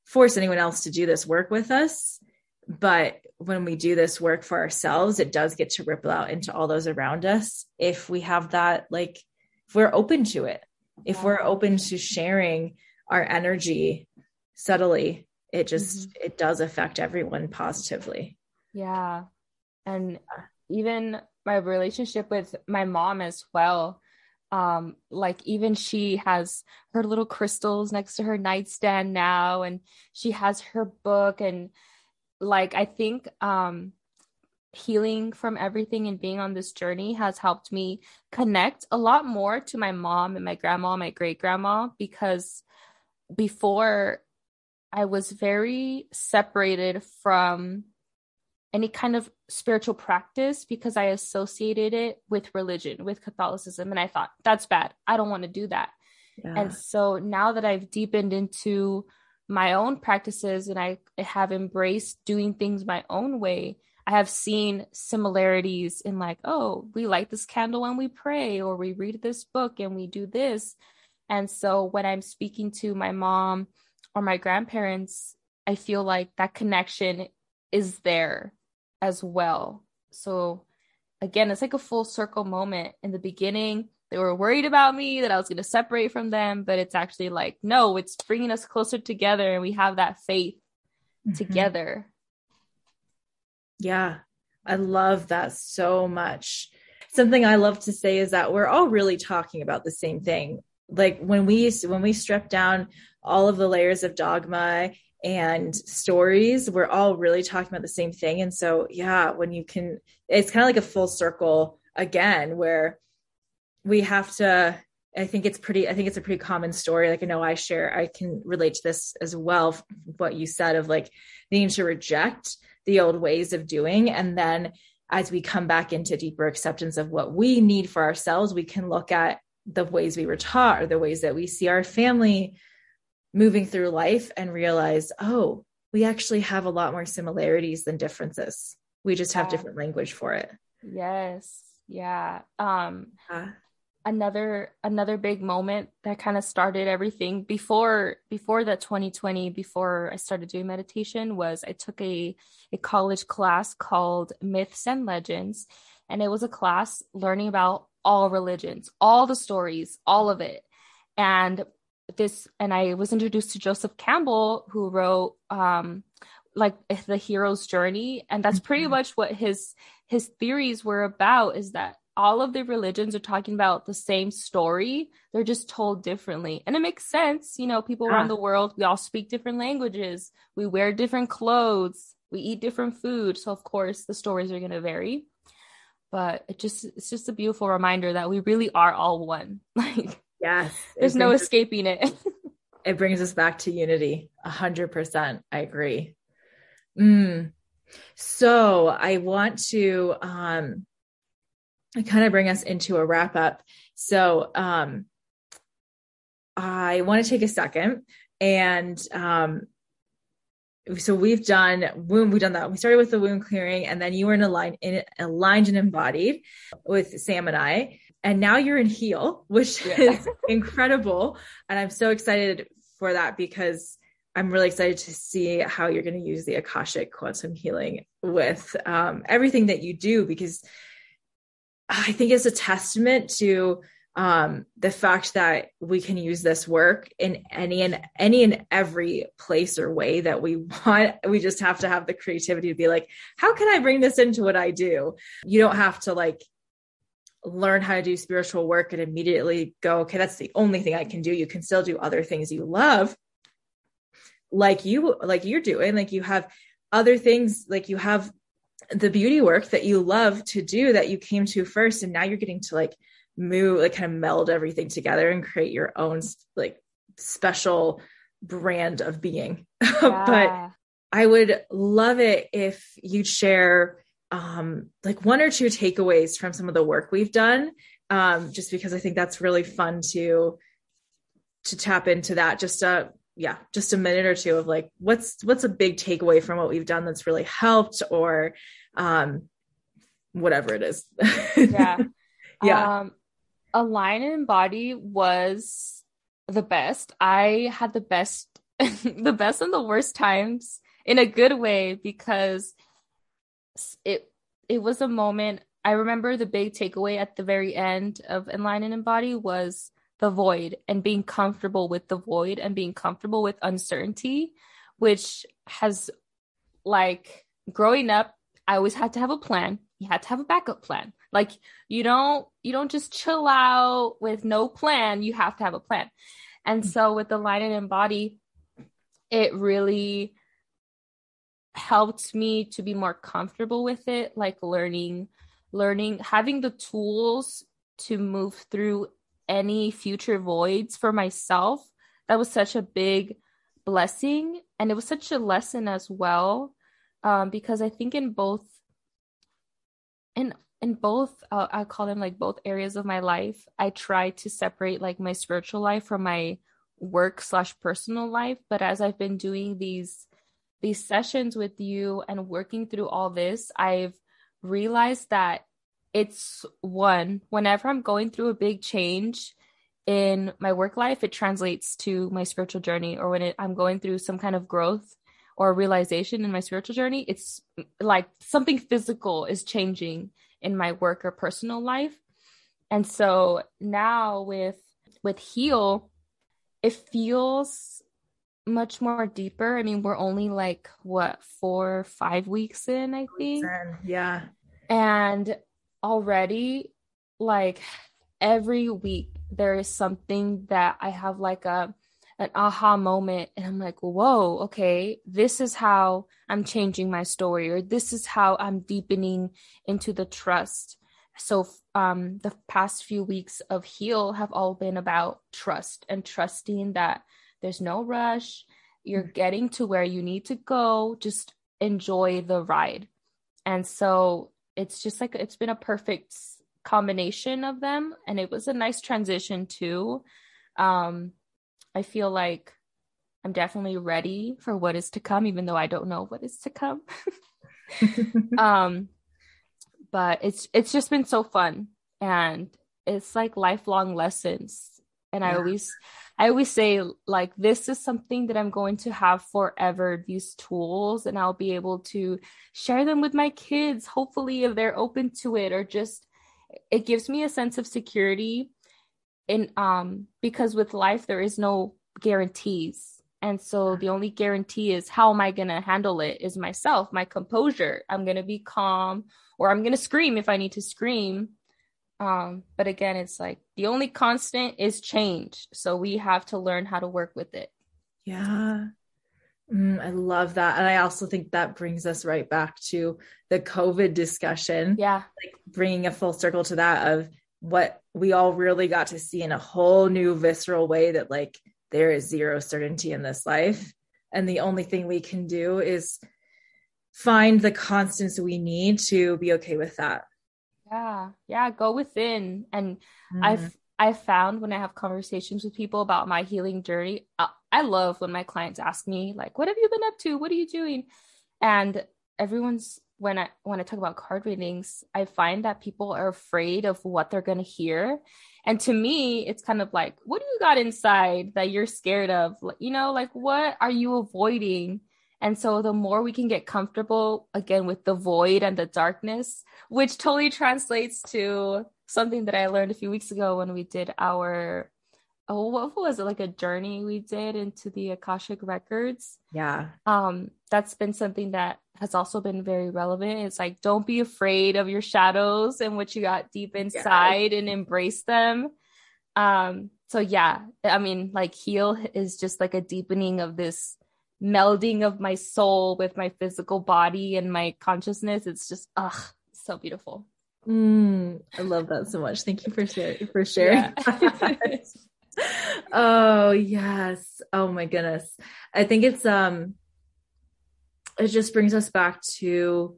force anyone else to do this work with us. But when we do this work for ourselves, it does get to ripple out into all those around us if we have that, like, if we're open to it, if we're open to sharing our energy subtly, it just, mm-hmm. it does affect everyone positively. Yeah. And even my relationship with my mom as well. Um, like even she has her little crystals next to her nightstand now, and she has her book, and like I think um healing from everything and being on this journey has helped me connect a lot more to my mom and my grandma, my great grandma, because before I was very separated from any kind of spiritual practice because I associated it with religion, with Catholicism. And I thought, that's bad. I don't want to do that. Yeah. And so now that I've deepened into my own practices and I have embraced doing things my own way, I have seen similarities in like, oh, we light this candle when we pray, or we read this book and we do this. And so when I'm speaking to my mom or my grandparents, I feel like that connection is there as well. So again, it's like a full circle moment. In the beginning, they were worried about me that I was going to separate from them, but it's actually like, no, it's bringing us closer together and we have that faith mm-hmm. together. Yeah, I love that so much. Something I love to say is that we're all really talking about the same thing. Like when we when we strip down all of the layers of dogma and stories, we're all really talking about the same thing. And so, yeah, when you can, it's kind of like a full circle again, where we have to I think it's pretty, I think it's a pretty common story. Like I know I share, I can relate to this as well. What you said of like needing to reject the old ways of doing. And then as we come back into deeper acceptance of what we need for ourselves, we can look at the ways we were taught or the ways that we see our family moving through life and realize, oh, we actually have a lot more similarities than differences. We just have yeah. different language for it. Yes. Yeah. Um, uh, another another big moment that kind of started everything before before that 2020 before i started doing meditation was i took a a college class called myths and legends and it was a class learning about all religions all the stories all of it and this and i was introduced to joseph campbell who wrote um like the hero's journey and that's pretty mm-hmm. much what his his theories were about is that all of the religions are talking about the same story. They're just told differently. And it makes sense. You know, people around the world, we all speak different languages, we wear different clothes, we eat different food. So, of course, the stories are going to vary. But it just, it's just a beautiful reminder that we really are all one. Like, yes, there's no escaping it. it brings us back to unity. A hundred percent. I agree. Mm. So I want to, um, kind of bring us into a wrap up. So, um, I want to take a second and, um, so we've done womb, we've done that. We started with the womb clearing and then you were in aligned, in aligned and embodied with Sam and I. And now you're in heal, which yeah. is incredible. And I'm so excited for that because I'm really excited to see how you're going to use the Akashic quantum healing with um, everything that you do because I think it's a testament to um, the fact that we can use this work in any and any and every place or way that we want. We just have to have the creativity to be like, how can I bring this into what I do? You don't have to like learn how to do spiritual work and immediately go, okay, that's the only thing I can do. You can still do other things you love, like you like you're doing. Like you have other things, like you have the beauty work that you love to do that you came to first and now you're getting to like move like kind of meld everything together and create your own like special brand of being yeah. but i would love it if you'd share um like one or two takeaways from some of the work we've done um just because i think that's really fun to to tap into that just a yeah just a minute or two of like what's what's a big takeaway from what we've done that's really helped or um whatever it is. Yeah. Yeah. Um align and embody was the best. I had the best the best and the worst times in a good way because it it was a moment. I remember the big takeaway at the very end of align and embody was the void and being comfortable with the void and being comfortable with uncertainty, which has like growing up, I always had to have a plan. You had to have a backup plan. Like you don't you don't just chill out with no plan. You have to have a plan. And so with the line and embody, it really helped me to be more comfortable with it, like learning, learning, having the tools to move through any future voids for myself. That was such a big blessing. And it was such a lesson as well. Um, because I think in both in in both uh, I call them like both areas of my life, I try to separate like my spiritual life from my work slash personal life. But as I've been doing these these sessions with you and working through all this, I've realized that it's one whenever i'm going through a big change in my work life it translates to my spiritual journey or when it, i'm going through some kind of growth or realization in my spiritual journey it's like something physical is changing in my work or personal life And so now with with heal, it feels much more deeper. I mean, we're only like what four, five weeks in, I think. Yeah. And already, like every week, there is something that I have like a an aha moment and I'm like, whoa, okay, this is how I'm changing my story, or this is how I'm deepening into the trust. So um the past few weeks of heal have all been about trust and trusting that there's no rush. You're mm-hmm. getting to where you need to go. Just enjoy the ride. And so it's just like it's been a perfect combination of them and it was a nice transition too. Um I feel like I'm definitely ready for what is to come even though I don't know what is to come. um but it's it's just been so fun and it's like lifelong lessons and yeah. i always i always say like this is something that i'm going to have forever these tools and i'll be able to share them with my kids hopefully if they're open to it or just it gives me a sense of security. In um because with life there is no guarantees. And so the only guarantee is how am i going to handle it is myself my composure. I'm going to be calm or i'm going to scream if i need to scream um but again it's like the only constant is change. So we have to learn how to work with it. Yeah. Mm, i love that. And i also think that brings us right back to the covid discussion. Yeah. Like bringing a full circle to that of what we all really got to see in a whole new visceral way that like there is zero certainty in this life. And the only thing we can do is find the constants we need to be okay with that yeah yeah go within. And mm. i've i've found when i have conversations with people about my healing journey I, I love when my clients ask me like what have you been up to? What are you doing? And everyone's when i when i talk about card readings i find that people are afraid of what they're going to hear. And to me it's kind of like what do you got inside that you're scared of? You know like what are you avoiding and so the more we can get comfortable again with the void and the darkness, which totally translates to something that I learned a few weeks ago when we did our oh what was it like a journey we did into the Akashic records. Yeah. Um that's been something that has also been very relevant. It's like don't be afraid of your shadows and what you got deep inside and embrace them. Um so yeah, I mean like heal is just like a deepening of this melding of my soul with my physical body and my consciousness. It's just, ugh, so beautiful. Mm, I love that so much. Thank you for sharing for sharing. Yeah. oh yes. Oh my goodness. I think it's um it just brings us back to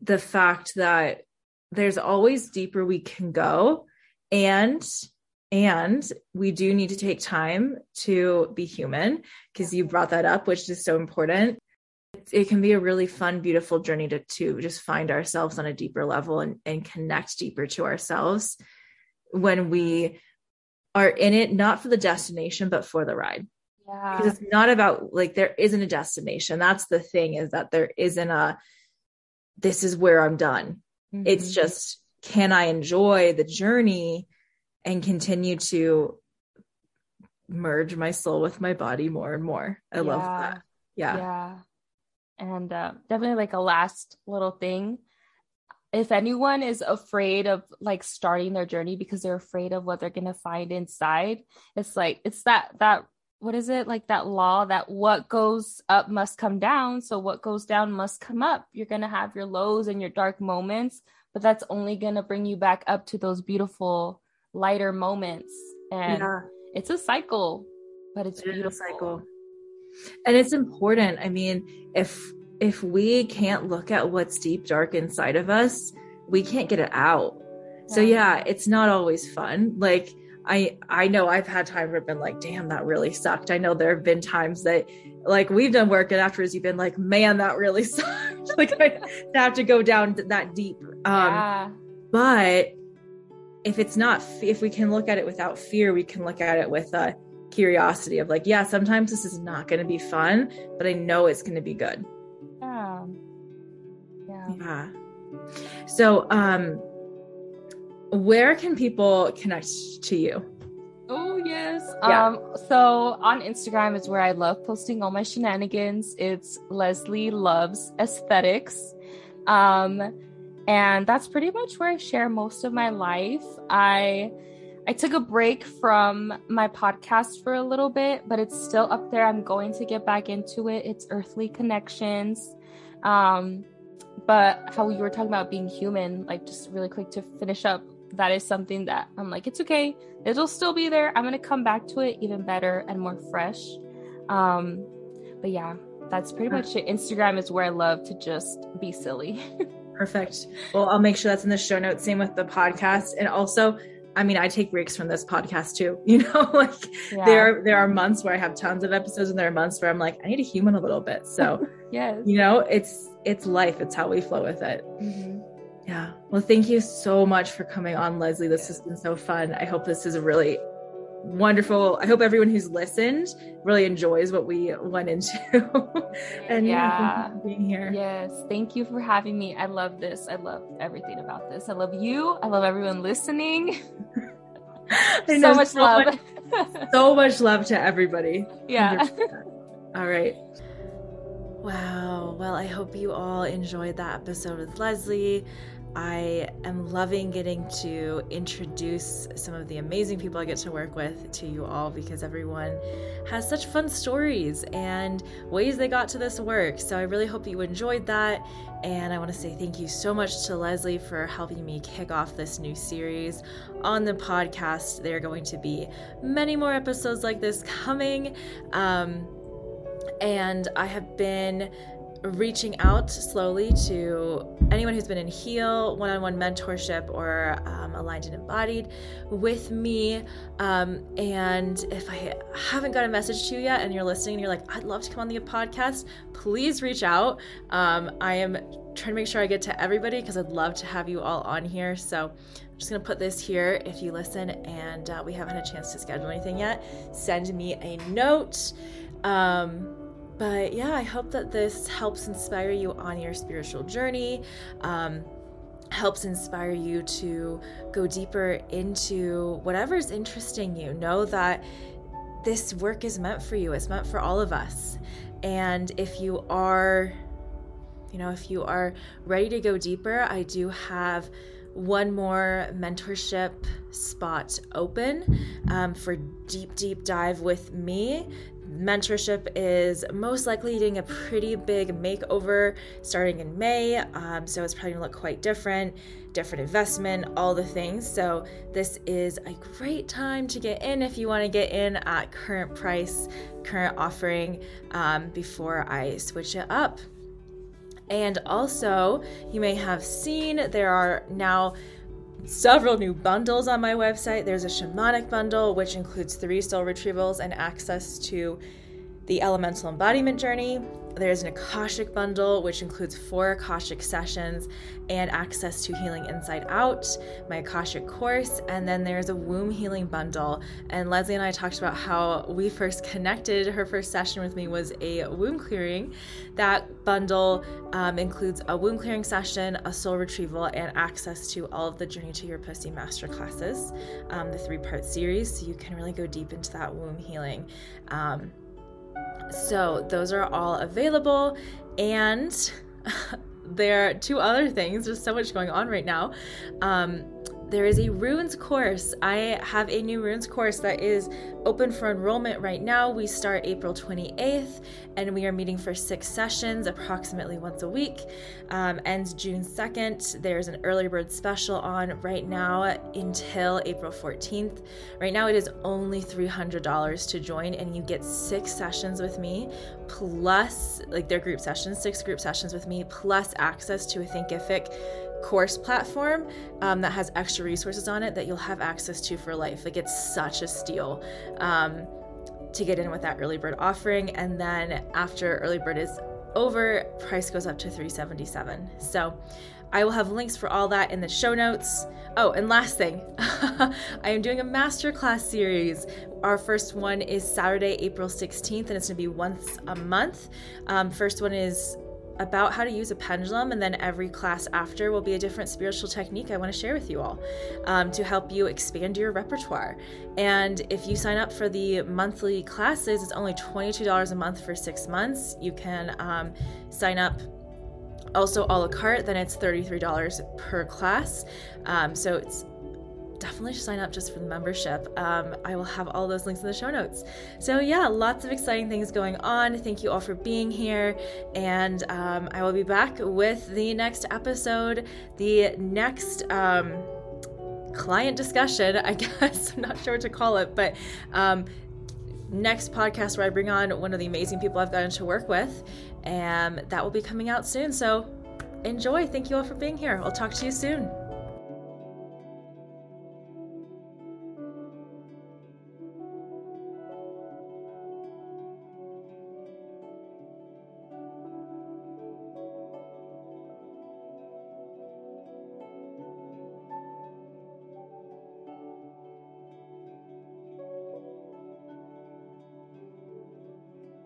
the fact that there's always deeper we can go and and we do need to take time to be human because you brought that up, which is so important. It can be a really fun, beautiful journey to, to just find ourselves on a deeper level and, and connect deeper to ourselves when we are in it, not for the destination, but for the ride. Yeah. Because it's not about like there isn't a destination. That's the thing is that there isn't a this is where I'm done. Mm-hmm. It's just can I enjoy the journey and continue to merge my soul with my body more and more. I yeah. love that. Yeah. Yeah. And uh, definitely like a last little thing. If anyone is afraid of like starting their journey because they're afraid of what they're going to find inside, it's like, it's that, that, what is it? Like that law that what goes up must come down. So what goes down must come up. You're going to have your lows and your dark moments, but that's only going to bring you back up to those beautiful lighter moments and yeah. it's a cycle but it's it beautiful cycle and it's important i mean if if we can't look at what's deep dark inside of us we can't get it out yeah. so yeah it's not always fun like I I know I've had times where I've been like, damn, that really sucked. I know there have been times that like we've done work and afterwards you've been like, man, that really sucked. like I have to go down that deep. Um yeah. but if it's not if we can look at it without fear we can look at it with a curiosity of like yeah sometimes this is not going to be fun but i know it's going to be good yeah yeah yeah so um where can people connect to you? Oh yes. Yeah. Um so on Instagram is where I love posting all my shenanigans. It's Leslie Loves Aesthetics. Um and that's pretty much where I share most of my life. I I took a break from my podcast for a little bit, but it's still up there. I'm going to get back into it. It's Earthly Connections. Um but how you were talking about being human, like just really quick to finish up, that is something that I'm like, it's okay. It'll still be there. I'm gonna come back to it even better and more fresh. Um, but yeah, that's pretty much it. Instagram is where I love to just be silly. Perfect. Well, I'll make sure that's in the show notes. Same with the podcast. And also, I mean, I take breaks from this podcast too. You know, like yeah. there there are months where I have tons of episodes, and there are months where I'm like, I need a human a little bit. So, yes, you know, it's it's life. It's how we flow with it. Mm-hmm. Yeah. Well, thank you so much for coming on, Leslie. This has been so fun. I hope this is a really wonderful. I hope everyone who's listened really enjoys what we went into. and yeah, being here. Yes, thank you for having me. I love this. I love everything about this. I love you. I love everyone listening. so much so love. Much, so much love to everybody. Yeah. All right. Wow. Well, I hope you all enjoyed that episode with Leslie. I am loving getting to introduce some of the amazing people I get to work with to you all because everyone has such fun stories and ways they got to this work. So I really hope you enjoyed that. And I want to say thank you so much to Leslie for helping me kick off this new series on the podcast. There are going to be many more episodes like this coming. Um, and I have been reaching out slowly to anyone who's been in heal one-on-one mentorship or um, aligned and embodied with me. Um, and if i haven't got a message to you yet and you're listening and you're like i'd love to come on the podcast please reach out. Um, i am trying to make sure i get to everybody because i'd love to have you all on here. So i'm just going to put this here. If you listen and uh, we haven't had a chance to schedule anything yet send me a note. Um, but yeah, I hope that this helps inspire you on your spiritual journey. Um, helps inspire you to go deeper into whatever's interesting you. Know that this work is meant for you, it's meant for all of us. And if you are, you know, if you are ready to go deeper, I do have one more mentorship spot open um, for deep, deep dive with me mentorship is most likely doing a pretty big makeover starting in May. Um, so it's probably gonna look quite different, different investment, all the things. So this is a great time to get in if you want to get in at current price, current offering um, before I switch it up. And also, you may have seen there are now several new bundles on my website. There's a shamanic bundle, which includes three soul retrievals and access to the elemental embodiment journey. There's an Akashic bundle, which includes four Akashic sessions and access to Healing Inside Out, my Akashic course, and then there's a womb healing bundle. And Leslie and I talked about how we first connected. Her first session with me was a womb clearing. That bundle um, includes a womb clearing session, a soul retrieval, and access to all of the Journey to Your Pussy masterclasses, um, the three part series. So you can really go deep into that womb healing. Um, so those are all available. And there are two other things. There's so much going on right now. Um, there is a runes course. I have a new runes course that is open for enrollment right now. We start April 28th and we are meeting for six sessions, approximately once a week. Um, ends June 2nd. There's an early bird special on right now until April 14th. Right now, it is only $300 to join, and you get six sessions with me, plus, like, their group sessions, six group sessions with me, plus access to a Thinkific course platform um, that has extra resources on it that you'll have access to for life. Like it's such a steal um, to get in with that early bird offering. And then after early bird is over, price goes up to 377. So I will have links for all that in the show notes. Oh, and last thing, I am doing a masterclass series. Our first one is Saturday, April 16th, and it's going to be once a month. Um, first one is about how to use a pendulum, and then every class after will be a different spiritual technique I want to share with you all um, to help you expand your repertoire. And if you sign up for the monthly classes, it's only $22 a month for six months. You can um, sign up also a la carte, then it's $33 per class. Um, so it's definitely sign up just for the membership. Um, I will have all those links in the show notes. So, yeah, lots of exciting things going on. Thank you all for being here. And um, I will be back with the next episode, the next. Um, client discussion, I guess. I'm not sure what to call it, but um, next podcast where I bring on one of the amazing people I've gotten to work with, and that will be coming out soon. So enjoy. Thank you all for being here. I'll talk to you soon.